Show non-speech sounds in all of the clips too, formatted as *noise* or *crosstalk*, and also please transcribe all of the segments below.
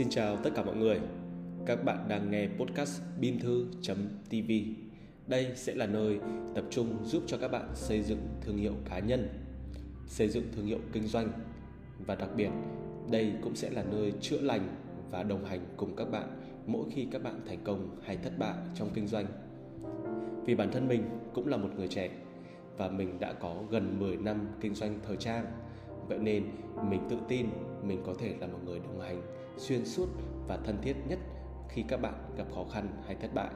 Xin chào tất cả mọi người. Các bạn đang nghe podcast bimthu.tv. Đây sẽ là nơi tập trung giúp cho các bạn xây dựng thương hiệu cá nhân, xây dựng thương hiệu kinh doanh và đặc biệt đây cũng sẽ là nơi chữa lành và đồng hành cùng các bạn mỗi khi các bạn thành công hay thất bại trong kinh doanh. Vì bản thân mình cũng là một người trẻ và mình đã có gần 10 năm kinh doanh thời trang. Vậy nên mình tự tin mình có thể là một người đồng hành xuyên suốt và thân thiết nhất khi các bạn gặp khó khăn hay thất bại.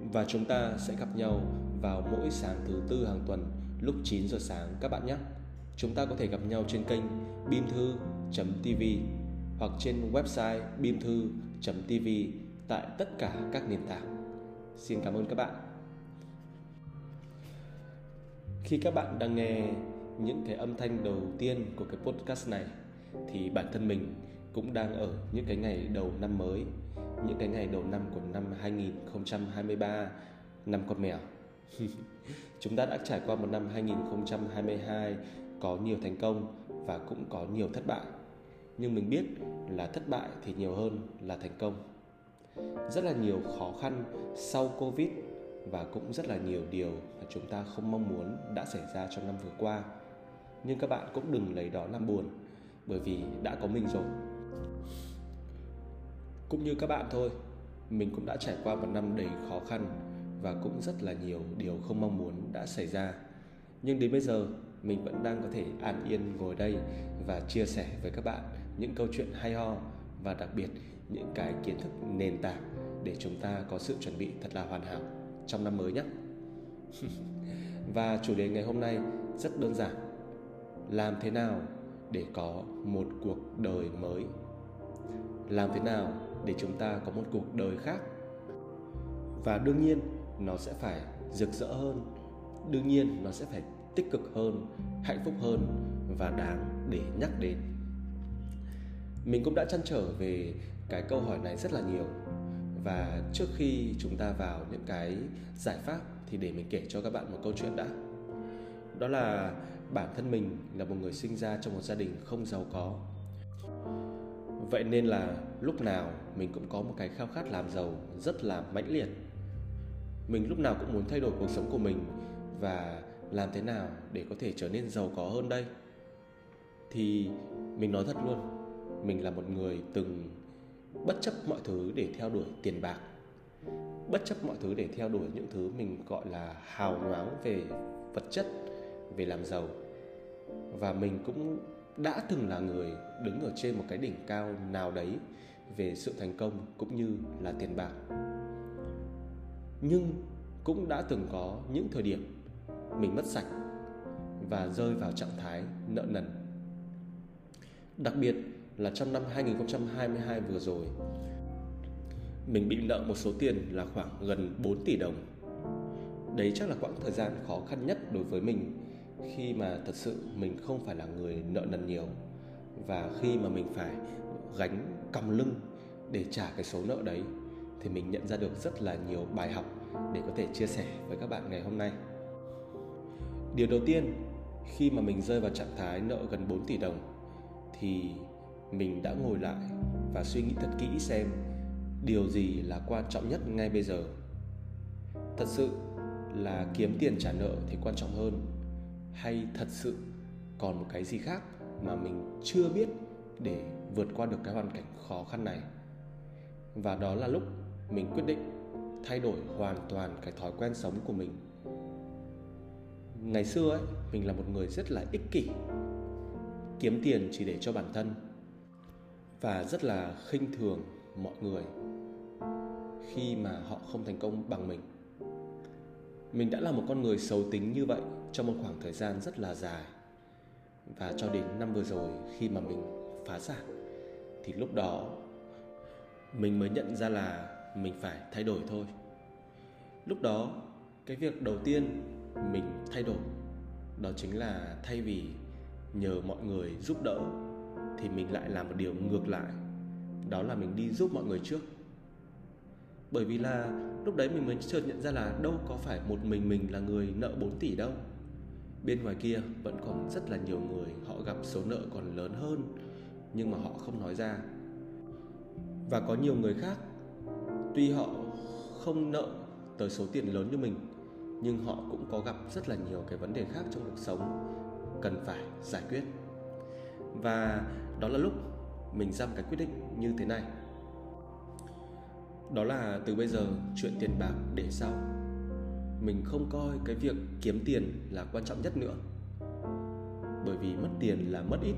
Và chúng ta sẽ gặp nhau vào mỗi sáng thứ tư hàng tuần lúc 9 giờ sáng các bạn nhé. Chúng ta có thể gặp nhau trên kênh bimthu.tv hoặc trên website bimthu.tv tại tất cả các nền tảng. Xin cảm ơn các bạn. Khi các bạn đang nghe những cái âm thanh đầu tiên của cái podcast này, thì bản thân mình cũng đang ở những cái ngày đầu năm mới, những cái ngày đầu năm của năm 2023, năm con mèo. *laughs* Chúng ta đã trải qua một năm 2022 có nhiều thành công và cũng có nhiều thất bại. Nhưng mình biết là thất bại thì nhiều hơn là thành công. Rất là nhiều khó khăn sau Covid và cũng rất là nhiều điều mà chúng ta không mong muốn đã xảy ra trong năm vừa qua. Nhưng các bạn cũng đừng lấy đó làm buồn bởi vì đã có mình rồi cũng như các bạn thôi, mình cũng đã trải qua một năm đầy khó khăn và cũng rất là nhiều điều không mong muốn đã xảy ra. Nhưng đến bây giờ, mình vẫn đang có thể an yên ngồi đây và chia sẻ với các bạn những câu chuyện hay ho và đặc biệt những cái kiến thức nền tảng để chúng ta có sự chuẩn bị thật là hoàn hảo trong năm mới nhé. *laughs* Và chủ đề ngày hôm nay rất đơn giản. Làm thế nào để có một cuộc đời mới? Làm thế nào để chúng ta có một cuộc đời khác. Và đương nhiên, nó sẽ phải rực rỡ hơn. Đương nhiên, nó sẽ phải tích cực hơn, hạnh phúc hơn và đáng để nhắc đến. Mình cũng đã chăn trở về cái câu hỏi này rất là nhiều. Và trước khi chúng ta vào những cái giải pháp thì để mình kể cho các bạn một câu chuyện đã. Đó là bản thân mình là một người sinh ra trong một gia đình không giàu có vậy nên là lúc nào mình cũng có một cái khao khát làm giàu, rất là mãnh liệt. Mình lúc nào cũng muốn thay đổi cuộc sống của mình và làm thế nào để có thể trở nên giàu có hơn đây? Thì mình nói thật luôn, mình là một người từng bất chấp mọi thứ để theo đuổi tiền bạc. Bất chấp mọi thứ để theo đuổi những thứ mình gọi là hào nhoáng về vật chất, về làm giàu. Và mình cũng đã từng là người đứng ở trên một cái đỉnh cao nào đấy về sự thành công cũng như là tiền bạc. Nhưng cũng đã từng có những thời điểm mình mất sạch và rơi vào trạng thái nợ nần. Đặc biệt là trong năm 2022 vừa rồi, mình bị nợ một số tiền là khoảng gần 4 tỷ đồng. Đấy chắc là quãng thời gian khó khăn nhất đối với mình khi mà thật sự mình không phải là người nợ nần nhiều và khi mà mình phải gánh còng lưng để trả cái số nợ đấy, thì mình nhận ra được rất là nhiều bài học để có thể chia sẻ với các bạn ngày hôm nay. Điều đầu tiên, khi mà mình rơi vào trạng thái nợ gần 4 tỷ đồng, thì mình đã ngồi lại và suy nghĩ thật kỹ xem điều gì là quan trọng nhất ngay bây giờ. Thật sự là kiếm tiền trả nợ thì quan trọng hơn hay thật sự còn một cái gì khác mà mình chưa biết để vượt qua được cái hoàn cảnh khó khăn này? Và đó là lúc mình quyết định thay đổi hoàn toàn cái thói quen sống của mình. Ngày xưa ấy, mình là một người rất là ích kỷ, kiếm tiền chỉ để cho bản thân và rất là khinh thường mọi người khi mà họ không thành công bằng mình. Mình đã là một con người xấu tính như vậy trong một khoảng thời gian rất là dài. Và cho đến năm vừa rồi khi mà mình phá sản, thì lúc đó mình mới nhận ra là mình phải thay đổi thôi. Lúc đó, cái việc đầu tiên mình thay đổi, đó chính là thay vì nhờ mọi người giúp đỡ, thì mình lại làm một điều ngược lại, đó là mình đi giúp mọi người trước. Bởi vì là lúc đấy mình mới chợt nhận ra là đâu có phải một mình mình là người nợ 4 tỷ đâu bên ngoài kia vẫn còn rất là nhiều người, họ gặp số nợ còn lớn hơn, nhưng mà họ không nói ra. Và có nhiều người khác, tuy họ không nợ tới số tiền lớn như mình, nhưng họ cũng có gặp rất là nhiều cái vấn đề khác trong cuộc sống cần phải giải quyết. Và đó là lúc mình ra một cái quyết định như thế này. Đó là từ bây giờ chuyện tiền bạc để sau mình không coi cái việc kiếm tiền là quan trọng nhất nữa. Bởi vì mất tiền là mất ít,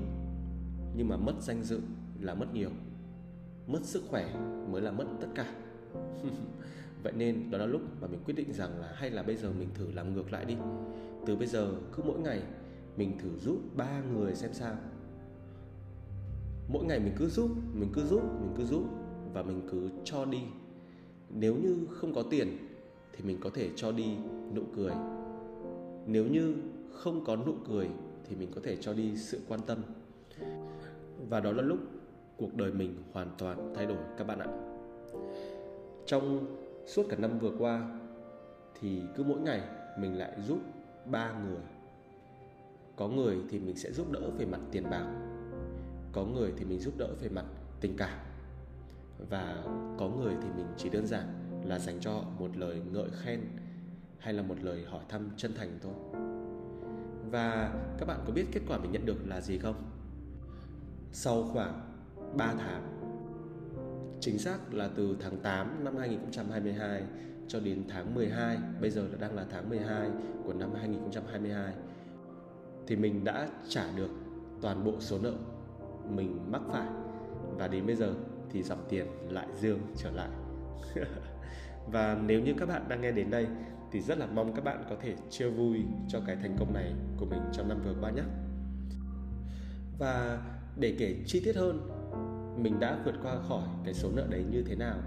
nhưng mà mất danh dự là mất nhiều. Mất sức khỏe mới là mất tất cả. *laughs* Vậy nên đó là lúc mà mình quyết định rằng là hay là bây giờ mình thử làm ngược lại đi. Từ bây giờ cứ mỗi ngày mình thử giúp ba người xem sao. Mỗi ngày mình cứ giúp, mình cứ giúp, mình cứ giúp và mình cứ cho đi. Nếu như không có tiền thì mình có thể cho đi nụ cười. Nếu như không có nụ cười thì mình có thể cho đi sự quan tâm. Và đó là lúc cuộc đời mình hoàn toàn thay đổi, các bạn ạ. Trong suốt cả năm vừa qua thì cứ mỗi ngày mình lại giúp ba người. Có người thì mình sẽ giúp đỡ về mặt tiền bạc, có người thì mình giúp đỡ về mặt tình cảm, và có người thì mình chỉ đơn giản là dành cho một lời ngợi khen hay là một lời hỏi thăm chân thành thôi. Và các bạn có biết kết quả mình nhận được là gì không? Sau khoảng 3 tháng, chính xác là từ tháng 8 năm 2022 cho đến tháng 12 bây giờ là đang là tháng 12 của năm 2022 thì mình đã trả được toàn bộ số nợ mình mắc phải. Và đến bây giờ thì dòng tiền lại dương trở lại. *laughs* và nếu như các bạn đang nghe đến đây thì rất là mong các bạn có thể chia vui cho cái thành công này của mình trong năm vừa qua nhé. Và để kể chi tiết hơn, mình đã vượt qua khỏi cái số nợ đấy như thế nào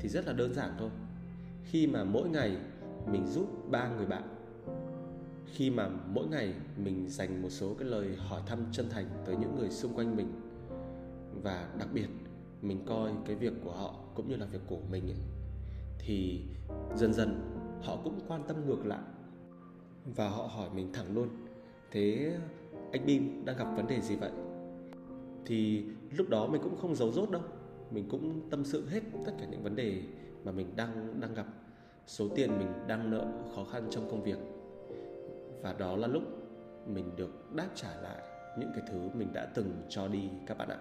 thì rất là đơn giản thôi. Khi mà mỗi ngày mình giúp ba người bạn, khi mà mỗi ngày mình dành một số cái lời hỏi thăm chân thành tới những người xung quanh mình, và đặc biệt mình coi cái việc của họ cũng như là việc của mình ấy, thì dần dần họ cũng quan tâm ngược lại. Và họ hỏi mình thẳng luôn thế anh bim đang gặp vấn đề gì vậy? Thì lúc đó mình cũng không giấu dốt đâu mình cũng tâm sự hết tất cả những vấn đề mà mình đang đang gặp số tiền mình đang nợ khó khăn trong công việc. Và đó là lúc mình được đáp trả lại những cái thứ mình đã từng cho đi các bạn ạ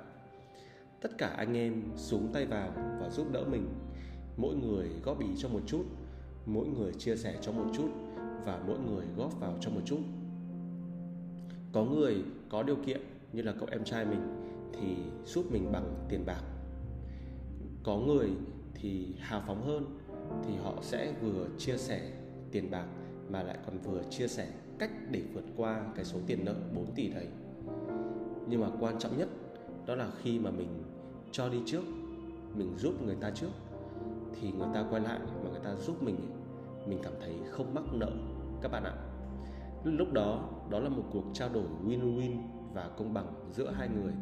tất cả anh em xuống tay vào và giúp đỡ mình. Mỗi người góp ý cho một chút, mỗi người chia sẻ cho một chút và mỗi người góp vào cho một chút. Có người có điều kiện như là cậu em trai mình thì giúp mình bằng tiền bạc. Có người thì hào phóng hơn thì họ sẽ vừa chia sẻ tiền bạc mà lại còn vừa chia sẻ cách để vượt qua cái số tiền nợ 4 tỷ đấy. Nhưng mà quan trọng nhất đó là khi mà mình cho đi trước, mình giúp người ta trước, thì người ta quay lại mà người ta giúp mình mình cảm thấy không mắc nợ. Các bạn ạ, lúc đó đó là một cuộc trao đổi win-win và công bằng giữa hai người.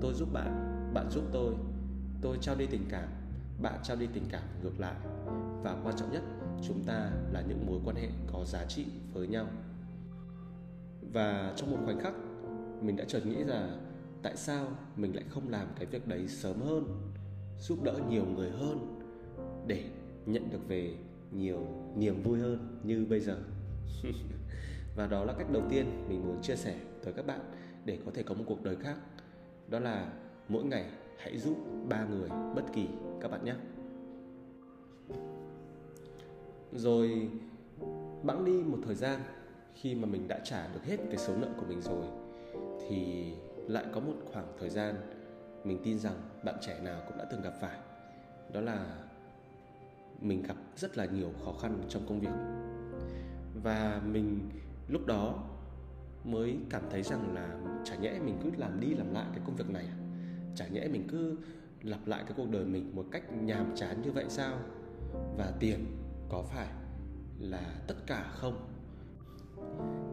Tôi giúp bạn bạn giúp tôi. Tôi trao đi tình cảm, bạn trao đi tình cảm ngược lại. Và quan trọng nhất, chúng ta là những mối quan hệ có giá trị với nhau. Và trong một khoảnh khắc, mình đã chợt nghĩ rằng tại sao mình lại không làm cái việc đấy sớm hơn, giúp đỡ nhiều người hơn để nhận được về nhiều niềm vui hơn như bây giờ? *laughs* Và đó là cách đầu tiên mình muốn chia sẻ tới các bạn để có thể có một cuộc đời khác. Đó là mỗi ngày hãy giúp ba người bất kỳ các bạn nhé. Rồi, bẵng đi một thời gian khi mà mình đã trả được hết cái số nợ của mình rồi thì lại có một khoảng thời gian, mình tin rằng bạn trẻ nào cũng đã từng gặp phải. Đó là mình gặp rất là nhiều khó khăn trong công việc. Và mình lúc đó mới cảm thấy rằng là chả nhẽ mình cứ làm đi làm lại cái công việc này à? chả nhẽ mình cứ lặp lại cái cuộc đời mình một cách nhàm chán như vậy sao? Và tiền có phải là tất cả không?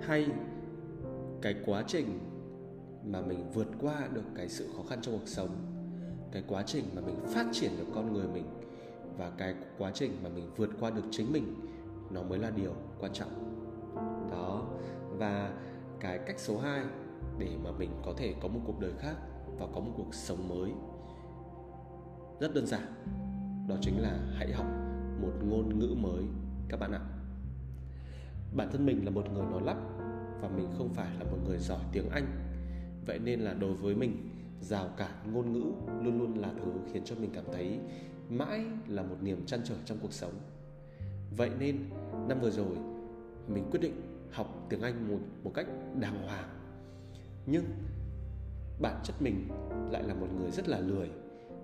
Hay cái quá trình mà mình vượt qua được cái sự khó khăn trong cuộc sống, cái quá trình mà mình phát triển được con người mình và cái quá trình mà mình vượt qua được chính mình, nó mới là điều quan trọng. Đó, và cái cách số 2 để mà mình có thể có một cuộc đời khác và có một cuộc sống mới, rất đơn giản, đó chính là hãy học một ngôn ngữ mới, các bạn ạ. Bản thân mình là một người nói lắp và mình không phải là một người giỏi tiếng anh vậy nên là đối với mình, rào cản ngôn ngữ luôn luôn là thứ khiến cho mình cảm thấy mãi là một niềm chăn trở trong cuộc sống. Vậy nên, năm vừa rồi, mình quyết định học tiếng anh một một cách đàng hoàng. Nhưng bản chất mình lại là một người rất là lười.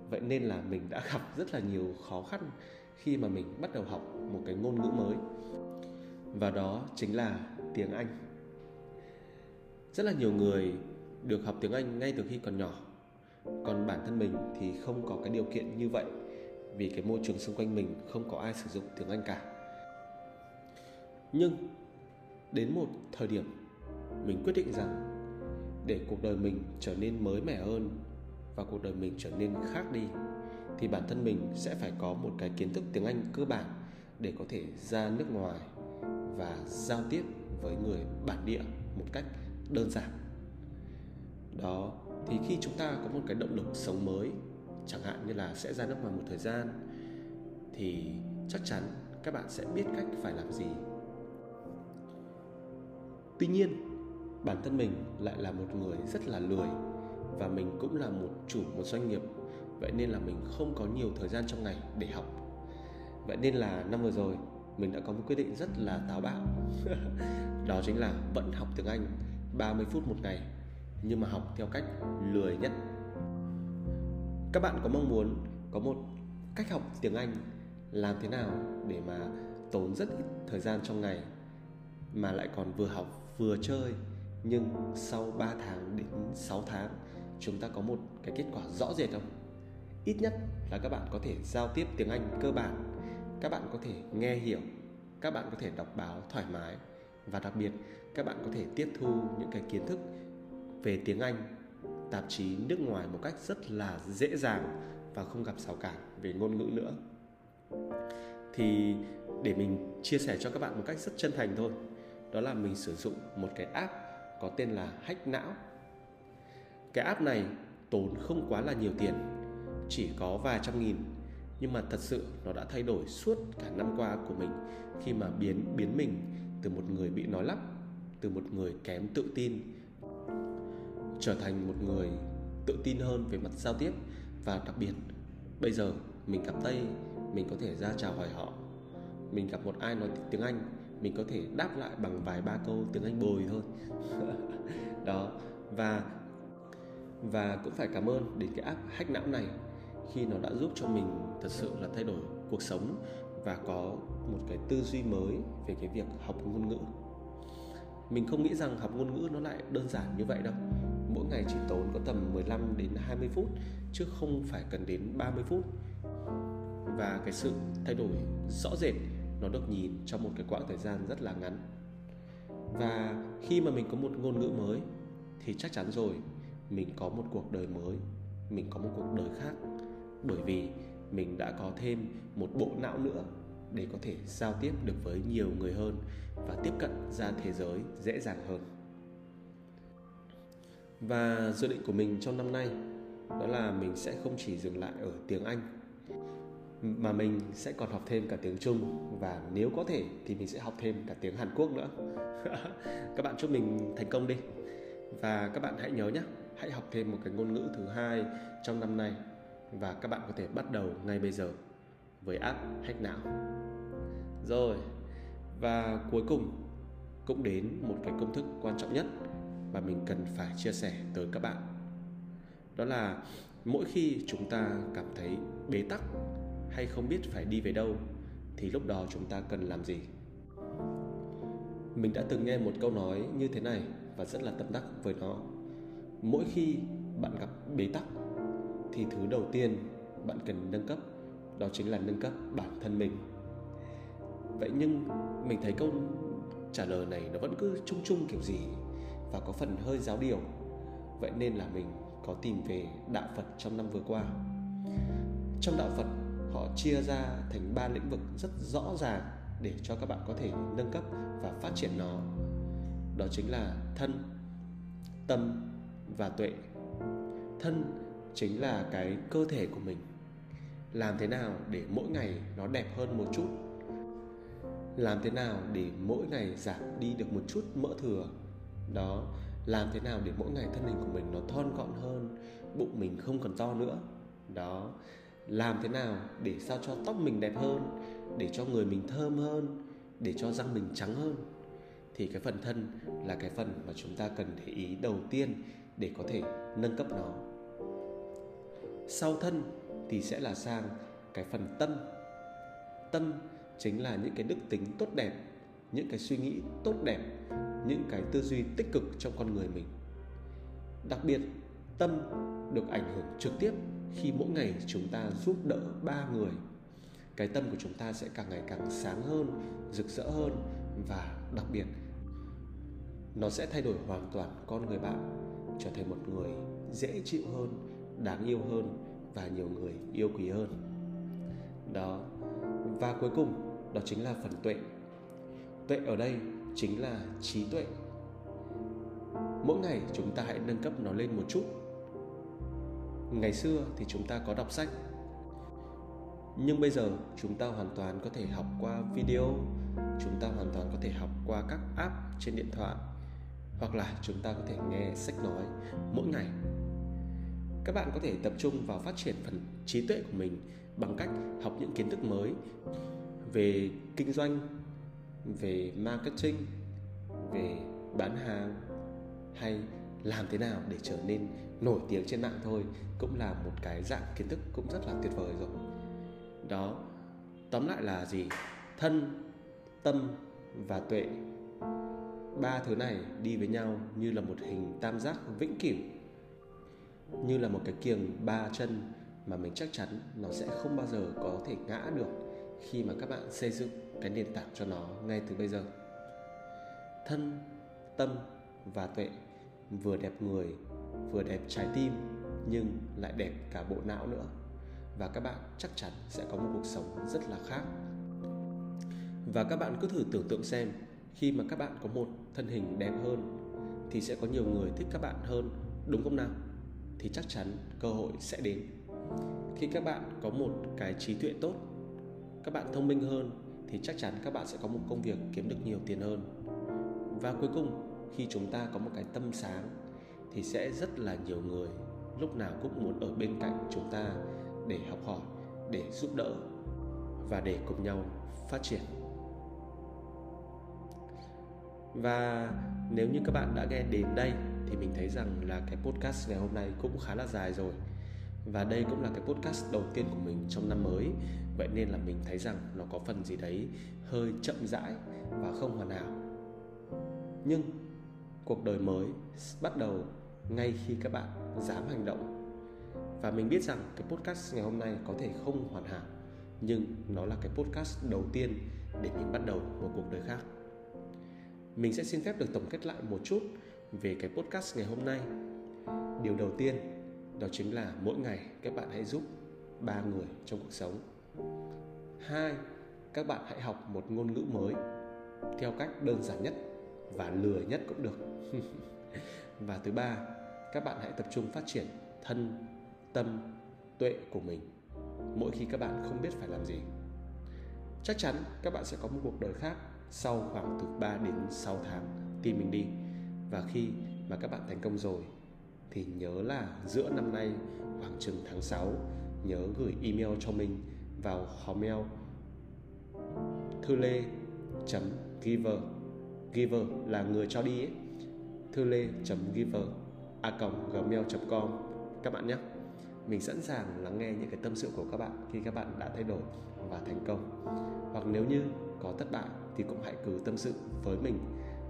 Vậy nên là mình đã gặp rất là nhiều khó khăn khi mà mình bắt đầu học một cái ngôn ngữ mới. Và đó chính là tiếng anh. Rất là nhiều người được học tiếng anh ngay từ khi còn nhỏ còn bản thân mình thì không có cái điều kiện như vậy, vì cái môi trường xung quanh mình không có ai sử dụng tiếng anh cả nhưng đến một thời điểm mình quyết định rằng để cuộc đời mình trở nên mới mẻ hơn và cuộc đời mình trở nên khác đi, thì bản thân mình sẽ phải có một cái kiến thức tiếng Anh cơ bản để có thể ra nước ngoài và giao tiếp với người bản địa một cách đơn giản. Đó, thì khi chúng ta có một cái động lực sống mới, chẳng hạn như là sẽ ra nước ngoài một thời gian, thì chắc chắn các bạn sẽ biết cách phải làm gì. Tuy nhiên, bản thân mình lại là một người rất là lười và mình cũng là một chủ, một doanh nghiệp. Vậy nên là mình không có nhiều thời gian trong ngày để học. Vậy nên là năm vừa rồi, mình đã có một quyết định rất là táo bạo. *laughs* Đó chính là vẫn học tiếng Anh 30 phút một ngày nhưng mà học theo cách lười nhất các bạn có mong muốn có một cách học tiếng Anh làm thế nào để mà tốn rất ít thời gian trong ngày mà lại còn vừa học vừa chơi nhưng sau 3 tháng đến 6 tháng chúng ta có một cái kết quả rõ rệt không? Ít nhất là các bạn có thể giao tiếp tiếng Anh cơ bản, các bạn có thể nghe hiểu, các bạn có thể đọc báo thoải mái và đặc biệt các bạn có thể tiếp thu những cái kiến thức về tiếng Anh, tạp chí nước ngoài một cách rất là dễ dàng và không gặp rào cản về ngôn ngữ nữa. Thì để mình chia sẻ cho các bạn một cách rất chân thành thôi, đó là mình sử dụng một cái app có tên là Hack Não. Cái app này tốn không quá là nhiều tiền, chỉ có vài trăm nghìn nhưng mà thật sự nó đã thay đổi suốt cả năm qua của mình khi mà biến biến mình từ một người bị nói lắp từ một người kém tự tin trở thành một người tự tin hơn về mặt giao tiếp và đặc biệt, bây giờ mình gặp tây, mình có thể ra chào hỏi họ. Mình gặp một ai nói tiếng anh, mình có thể đáp lại bằng vài ba câu tiếng anh bồi thôi *laughs* đó, và và cũng phải cảm ơn đến cái app hack não này khi nó đã giúp cho mình thật sự là thay đổi cuộc sống và có một cái tư duy mới về cái việc học ngôn ngữ. Mình không nghĩ rằng học ngôn ngữ nó lại đơn giản như vậy đâu mỗi ngày chỉ tốn có tầm 15 đến 20 phút, chứ không phải cần đến 30 phút. Và cái sự thay đổi rõ rệt, nó được nhìn trong một cái quãng thời gian rất là ngắn. Và khi mà mình có một ngôn ngữ mới, thì chắc chắn rồi, mình có một cuộc đời mới, mình có một cuộc đời khác. Bởi vì mình đã có thêm một bộ não nữa để có thể giao tiếp được với nhiều người hơn và tiếp cận ra thế giới dễ dàng hơn và dự định của mình trong năm nay đó là mình sẽ không chỉ dừng lại ở tiếng anh mà mình sẽ còn học thêm cả tiếng Trung và nếu có thể thì mình sẽ học thêm cả tiếng Hàn Quốc nữa. *laughs* các bạn chúc mình thành công đi. Và các bạn hãy nhớ nhé, hãy học thêm một cái ngôn ngữ thứ hai trong năm nay và các bạn có thể bắt đầu ngay bây giờ với app Hack Não. Rồi, và cuối cùng cũng đến một cái công thức quan trọng nhất mà mình cần phải chia sẻ tới các bạn. Đó là mỗi khi chúng ta cảm thấy bế tắc hay không biết phải đi về đâu, thì lúc đó chúng ta cần làm gì? Mình đã từng nghe một câu nói như thế này và rất là tâm đắc với nó. Mỗi khi bạn gặp bế tắc, thì thứ đầu tiên bạn cần nâng cấp, đó chính là nâng cấp bản thân mình. Vậy nhưng mình thấy câu trả lời này nó vẫn cứ chung chung kiểu gì? Và có phần hơi giáo điều. Vậy nên là mình có tìm về đạo phật trong năm vừa qua. Trong đạo phật, họ chia ra thành ba lĩnh vực rất rõ ràng để cho các bạn có thể nâng cấp và phát triển nó. Đó chính là thân, tâm và tuệ. Thân chính là cái cơ thể của mình. Làm thế nào để mỗi ngày nó đẹp hơn một chút? Làm thế nào để mỗi ngày giảm đi được một chút mỡ thừa? Đó, làm thế nào để mỗi ngày thân hình của mình nó thon gọn hơn, bụng mình không còn to nữa. Đó, làm thế nào để sao cho tóc mình đẹp hơn, để cho người mình thơm hơn, để cho răng mình trắng hơn. Thì cái phần thân là cái phần mà chúng ta cần để ý đầu tiên để có thể nâng cấp nó. Sau thân thì sẽ là sang cái phần tâm. Tâm chính là những cái đức tính tốt đẹp, những cái suy nghĩ tốt đẹp những cái tư duy tích cực trong con người mình. Đặc biệt, tâm được ảnh hưởng trực tiếp khi mỗi ngày chúng ta giúp đỡ ba người. Cái tâm của chúng ta sẽ càng ngày càng sáng hơn, rực rỡ hơn và đặc biệt, nó sẽ thay đổi hoàn toàn con người bạn, trở thành một người dễ chịu hơn, đáng yêu hơn và nhiều người yêu quý hơn. Đó, và cuối cùng, đó chính là phần tuệ. Tuệ ở đây chính là trí tuệ. Mỗi ngày chúng ta hãy nâng cấp nó lên một chút. Ngày xưa thì chúng ta có đọc sách, nhưng bây giờ chúng ta hoàn toàn có thể học qua video, chúng ta hoàn toàn có thể học qua các app trên điện thoại, hoặc là chúng ta có thể nghe sách nói mỗi ngày. Các bạn có thể tập trung vào phát triển phần trí tuệ của mình bằng cách học những kiến thức mới về kinh doanh về marketing, về bán hàng hay làm thế nào để trở nên nổi tiếng trên mạng thôi cũng là một cái dạng kiến thức cũng rất là tuyệt vời rồi. Đó, tóm lại là gì? Thân, tâm và tuệ. Ba thứ này đi với nhau như là một hình tam giác vĩnh cửu, như là một cái kiềng ba chân mà mình chắc chắn nó sẽ không bao giờ có thể ngã được khi mà các bạn xây dựng cái nền tảng cho nó ngay từ bây giờ. Thân, tâm và tuệ, vừa đẹp người, vừa đẹp trái tim, nhưng lại đẹp cả bộ não nữa. Và các bạn chắc chắn sẽ có một cuộc sống rất là khác. Và các bạn cứ thử tưởng tượng xem, khi mà các bạn có một thân hình đẹp hơn, thì sẽ có nhiều người thích các bạn hơn, đúng không nào? Thì chắc chắn cơ hội sẽ đến. Khi các bạn có một cái trí tuệ tốt, các bạn thông minh hơn thì chắc chắn các bạn sẽ có một công việc kiếm được nhiều tiền hơn. Và cuối cùng, khi chúng ta có một cái tâm sáng thì sẽ rất là nhiều người lúc nào cũng muốn ở bên cạnh chúng ta để học hỏi, để giúp đỡ và để cùng nhau phát triển. Và nếu như các bạn đã nghe đến đây thì mình thấy rằng là cái podcast ngày hôm nay cũng khá là dài rồi và đây cũng là cái podcast đầu tiên của mình trong năm mới. Vậy nên là mình thấy rằng nó có phần gì đấy hơi chậm rãi và không hoàn hảo. Nhưng cuộc đời mới bắt đầu ngay khi các bạn dám hành động. Và mình biết rằng cái podcast ngày hôm nay có thể không hoàn hảo, nhưng nó là cái podcast đầu tiên để mình bắt đầu một cuộc đời khác. Mình sẽ xin phép được tổng kết lại một chút về cái podcast ngày hôm nay. Điều đầu tiên đó chính là mỗi ngày các bạn hãy giúp ba người trong cuộc sống. Hai, các bạn hãy học một ngôn ngữ mới theo cách đơn giản nhất và lười nhất cũng được. *laughs* Và thứ ba, các bạn hãy tập trung phát triển thân, tâm, tuệ của mình mỗi khi các bạn không biết phải làm gì. Chắc chắn các bạn sẽ có một cuộc đời khác sau khoảng từ 3 đến 6 tháng tìm mình đi. Và khi mà các bạn thành công rồi thì nhớ là giữa năm nay, khoảng chừng tháng 6 nhớ gửi email cho mình vào hotmail thư lê chấm giver giver là người cho đi ấy. thư lê chấm giver a gmail com các bạn nhé, mình sẵn sàng lắng nghe những cái tâm sự của các bạn khi các bạn đã thay đổi và thành công hoặc nếu như có thất bại thì cũng hãy cứ tâm sự với mình,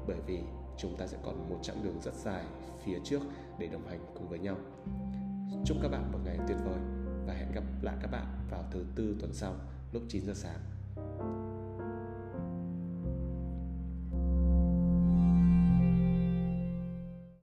bởi vì chúng ta sẽ còn một chặng đường rất dài phía trước để đồng hành cùng với nhau. Chúc các bạn một ngày tuyệt vời và hẹn gặp lại các bạn vào thứ tư tuần sau lúc 9 giờ sáng.